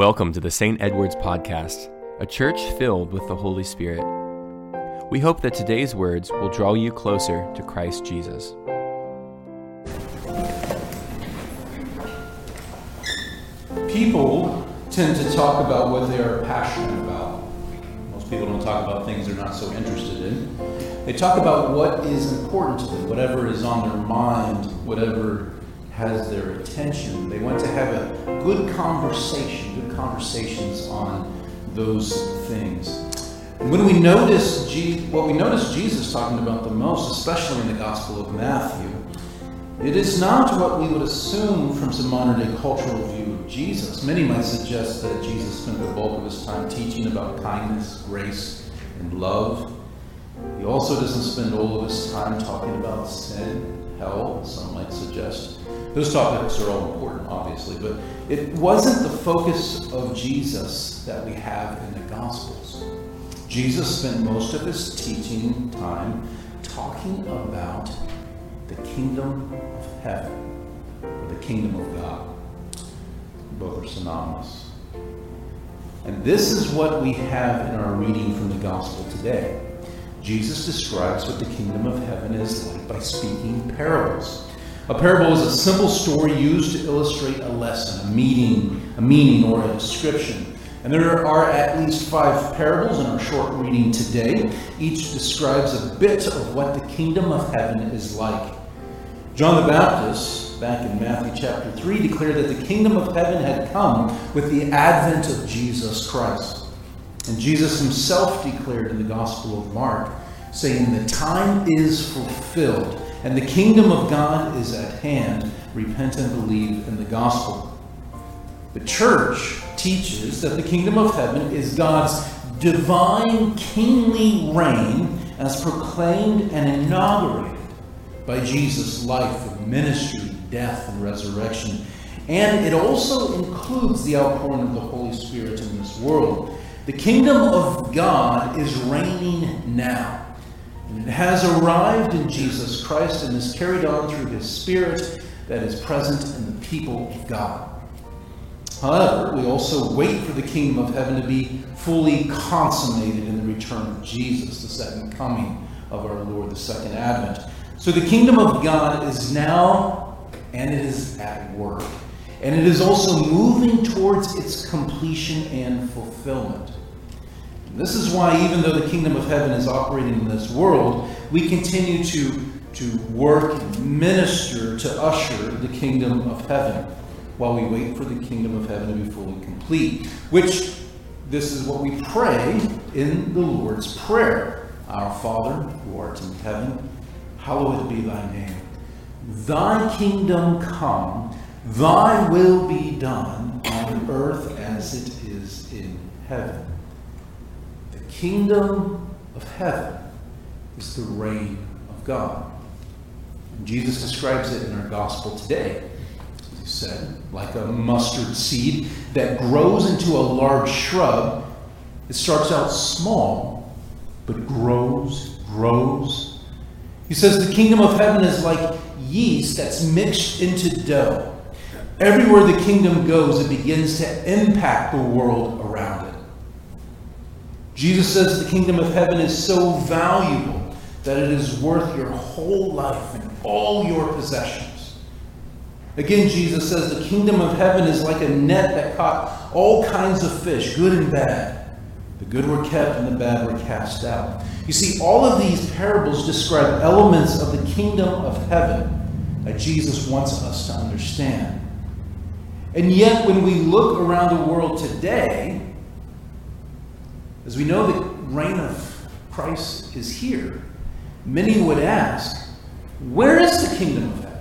Welcome to the St. Edward's Podcast, a church filled with the Holy Spirit. We hope that today's words will draw you closer to Christ Jesus. People tend to talk about what they are passionate about. Most people don't talk about things they're not so interested in. They talk about what is important to them, whatever is on their mind, whatever has their attention. They want to have a good conversation, good conversations on those things. When we notice what we notice Jesus talking about the most, especially in the Gospel of Matthew, it is not what we would assume from some modern day cultural view of Jesus. Many might suggest that Jesus spent the bulk of his time teaching about kindness, grace, and love. He also doesn't spend all of his time talking about sin, hell, some might suggest. Those topics are all important, obviously, but it wasn't the focus of Jesus that we have in the Gospels. Jesus spent most of his teaching time talking about the kingdom of heaven, or the kingdom of God. Both are synonymous. And this is what we have in our reading from the Gospel today. Jesus describes what the kingdom of heaven is like by speaking parables. A parable is a simple story used to illustrate a lesson, a meaning, a meaning or a description. And there are at least five parables in our short reading today. Each describes a bit of what the kingdom of heaven is like. John the Baptist, back in Matthew chapter 3, declared that the kingdom of heaven had come with the advent of Jesus Christ. And Jesus himself declared in the Gospel of Mark, saying, The time is fulfilled and the kingdom of God is at hand. Repent and believe in the gospel. The church teaches that the kingdom of heaven is God's divine kingly reign as proclaimed and inaugurated by Jesus' life ministry, death, and resurrection. And it also includes the outpouring of the Holy Spirit in this world. The kingdom of God is reigning now. And it has arrived in Jesus Christ and is carried on through his Spirit that is present in the people of God. However, we also wait for the kingdom of heaven to be fully consummated in the return of Jesus, the second coming of our Lord, the second advent. So the kingdom of God is now and it is at work. And it is also moving towards its completion and fulfillment. This is why, even though the kingdom of heaven is operating in this world, we continue to, to work and minister to usher the kingdom of heaven while we wait for the kingdom of heaven to be fully complete. Which, this is what we pray in the Lord's Prayer Our Father, who art in heaven, hallowed be thy name. Thy kingdom come, thy will be done on earth as it is in heaven kingdom of heaven is the reign of God. And Jesus describes it in our gospel today. As he said, like a mustard seed that grows into a large shrub. It starts out small, but grows, grows. He says the kingdom of heaven is like yeast that's mixed into dough. Everywhere the kingdom goes, it begins to impact the world around. Jesus says the kingdom of heaven is so valuable that it is worth your whole life and all your possessions. Again, Jesus says the kingdom of heaven is like a net that caught all kinds of fish, good and bad. The good were kept and the bad were cast out. You see, all of these parables describe elements of the kingdom of heaven that Jesus wants us to understand. And yet, when we look around the world today, as we know the reign of Christ is here, many would ask, where is the kingdom of heaven?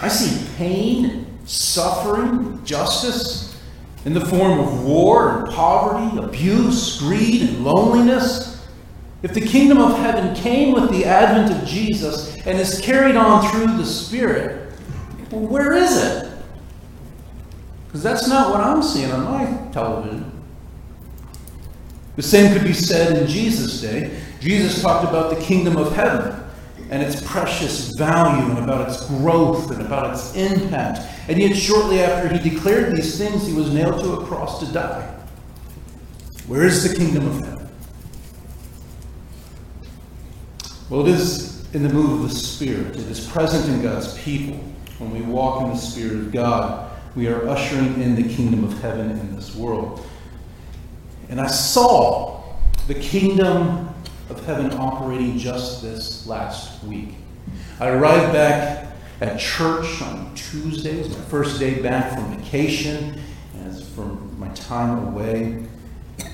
I see pain, suffering, justice in the form of war and poverty, abuse, greed, and loneliness. If the kingdom of heaven came with the advent of Jesus and is carried on through the Spirit, well, where is it? Because that's not what I'm seeing on my television. The same could be said in Jesus' day. Jesus talked about the kingdom of heaven. and its precious value and about its growth and about its impact. And yet, shortly after he declared these things, he was nailed to a cross to die. Where is the kingdom of heaven? Well, it is in the move of the Spirit. It is present in God's people. When we walk in the Spirit of God, we are ushering in the kingdom of heaven in this world. And I saw the kingdom of heaven operating just this last week. I arrived back at church on Tuesday. It was my first day back from vacation, as from my time away.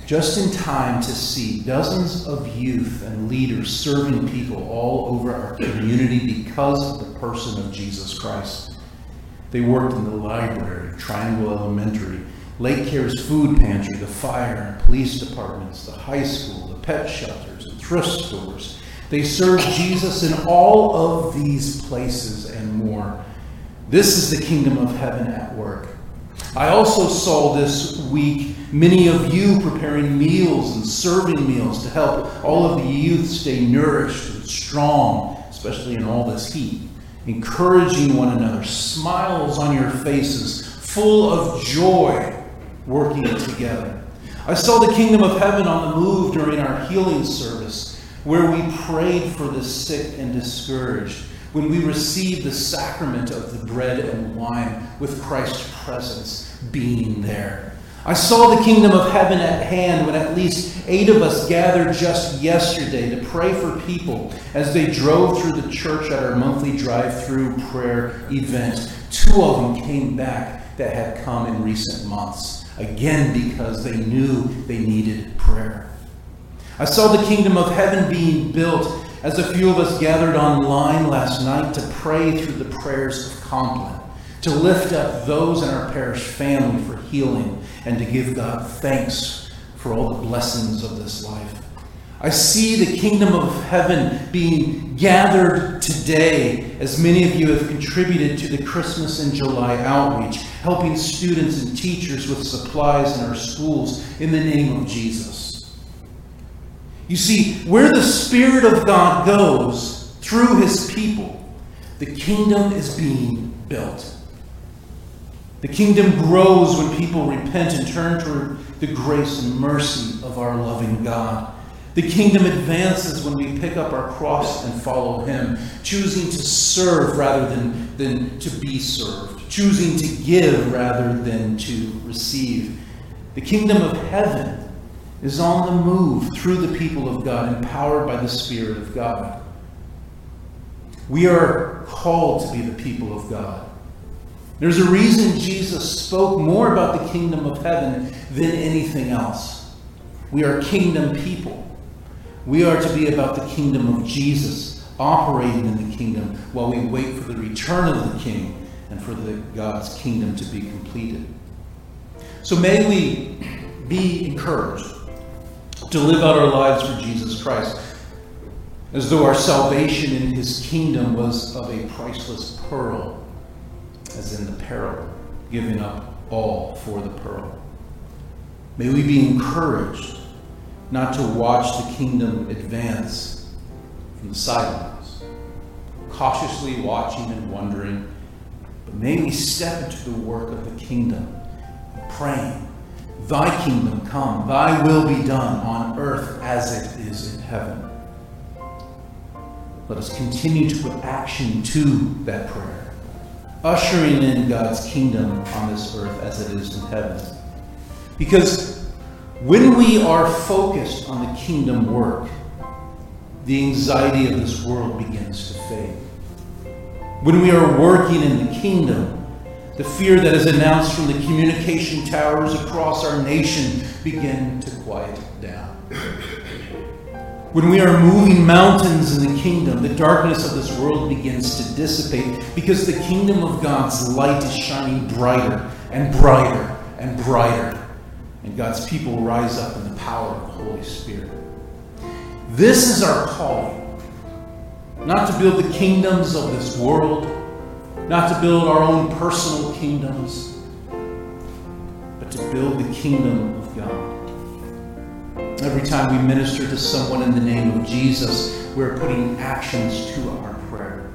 Just in time to see dozens of youth and leaders serving people all over our community because of the person of Jesus Christ. They worked in the library, Triangle Elementary, LakeCares food pantry, the fire and police departments, the high school, the pet shelters, and thrift stores. They served Jesus in all of these places and more. This is the kingdom of heaven at work. I also saw this week many of you preparing meals and serving meals to help all of the youth stay nourished and strong, especially in all this heat. Encouraging one another, smiles on your faces, full of joy, working together. I saw the kingdom of heaven on the move during our healing service, where we prayed for the sick and discouraged, when we received the sacrament of the bread and wine with Christ's presence being there. I saw the kingdom of heaven at hand when at least eight of us gathered just yesterday to pray for people as they drove through the church at our monthly drive through prayer event. Two of them came back that had come in recent months, again because they knew they needed prayer. I saw the kingdom of heaven being built as a few of us gathered online last night to pray through the prayers of Compline, to lift up those in our parish family for healing, and to give God thanks for all the blessings of this life. I see the kingdom of heaven being gathered today as many of you have contributed to the Christmas and July outreach, helping students and teachers with supplies in our schools in the name of Jesus. You see, where the Spirit of God goes through his people, the kingdom is being built. The kingdom grows when people repent and turn toward the grace and mercy of our loving God. The kingdom advances when we pick up our cross and follow Him, choosing to serve rather than, than to be served, choosing to give rather than to receive. The kingdom of heaven is on the move through the people of God, empowered by the Spirit of God. We are called to be the people of God. There's a reason Jesus spoke more about the kingdom of heaven than anything else. We are kingdom people. We are to be about the kingdom of Jesus, operating in the kingdom while we wait for the return of the king and for the, God's kingdom to be completed. So may we be encouraged to live out our lives for Jesus Christ, as though our salvation in his kingdom was of a priceless pearl, as in the parable, giving up all for the pearl. May we be encouraged not to watch the kingdom advance from the sidelines, cautiously watching and wondering, but may we step into the work of the kingdom, praying Thy kingdom come, thy will be done on earth as it is in heaven. Let us continue to put action to that prayer, ushering in God's kingdom on this earth as it is in heaven. Because when we are focused on the kingdom work, the anxiety of this world begins to fade. When we are working in the kingdom, the fear that is announced from the communication towers across our nation begin to quiet down. When we are moving mountains in the kingdom, the darkness of this world begins to dissipate because the kingdom of God's light is shining brighter and brighter and brighter. And God's people rise up in the power of the Holy Spirit. This is our calling. Not to build the kingdoms of this world, not to build our own personal kingdoms, but to build the kingdom of God. Every time we minister to someone in the name of Jesus, we're putting actions to our prayer.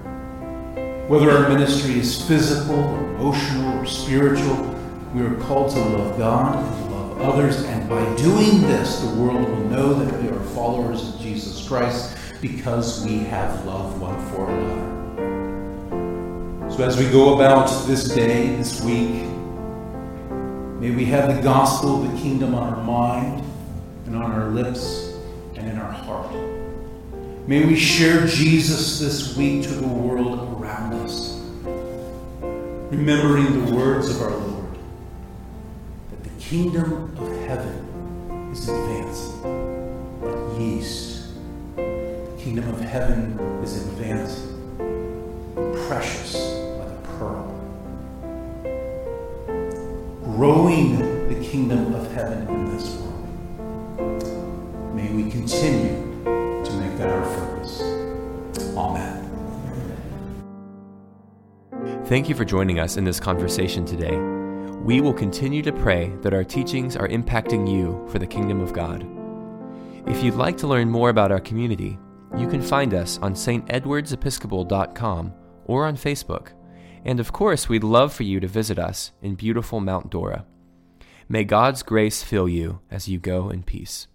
Whether our ministry is physical, emotional, or spiritual, we are called to love God others, and by doing this, the world will know that we are followers of Jesus Christ because we have loved one for another. So as we go about this day, this week, may we have the gospel of the kingdom on our mind and on our lips and in our heart. May we share Jesus this week to the world around us, remembering the words of our Lord kingdom of heaven is advancing like yeast. The kingdom of heaven is advancing, precious like a pearl. Growing the kingdom of heaven in this world. May we continue to make that our focus. Amen. Thank you for joining us in this conversation today. We will continue to pray that our teachings are impacting you for the kingdom of God. If you'd like to learn more about our community, you can find us on stedwardsepiscopal.com or on Facebook. And of course, we'd love for you to visit us in beautiful Mount Dora. May God's grace fill you as you go in peace.